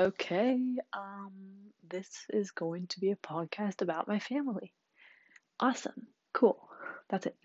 Okay, um, this is going to be a podcast about my family. Awesome. Cool. That's it.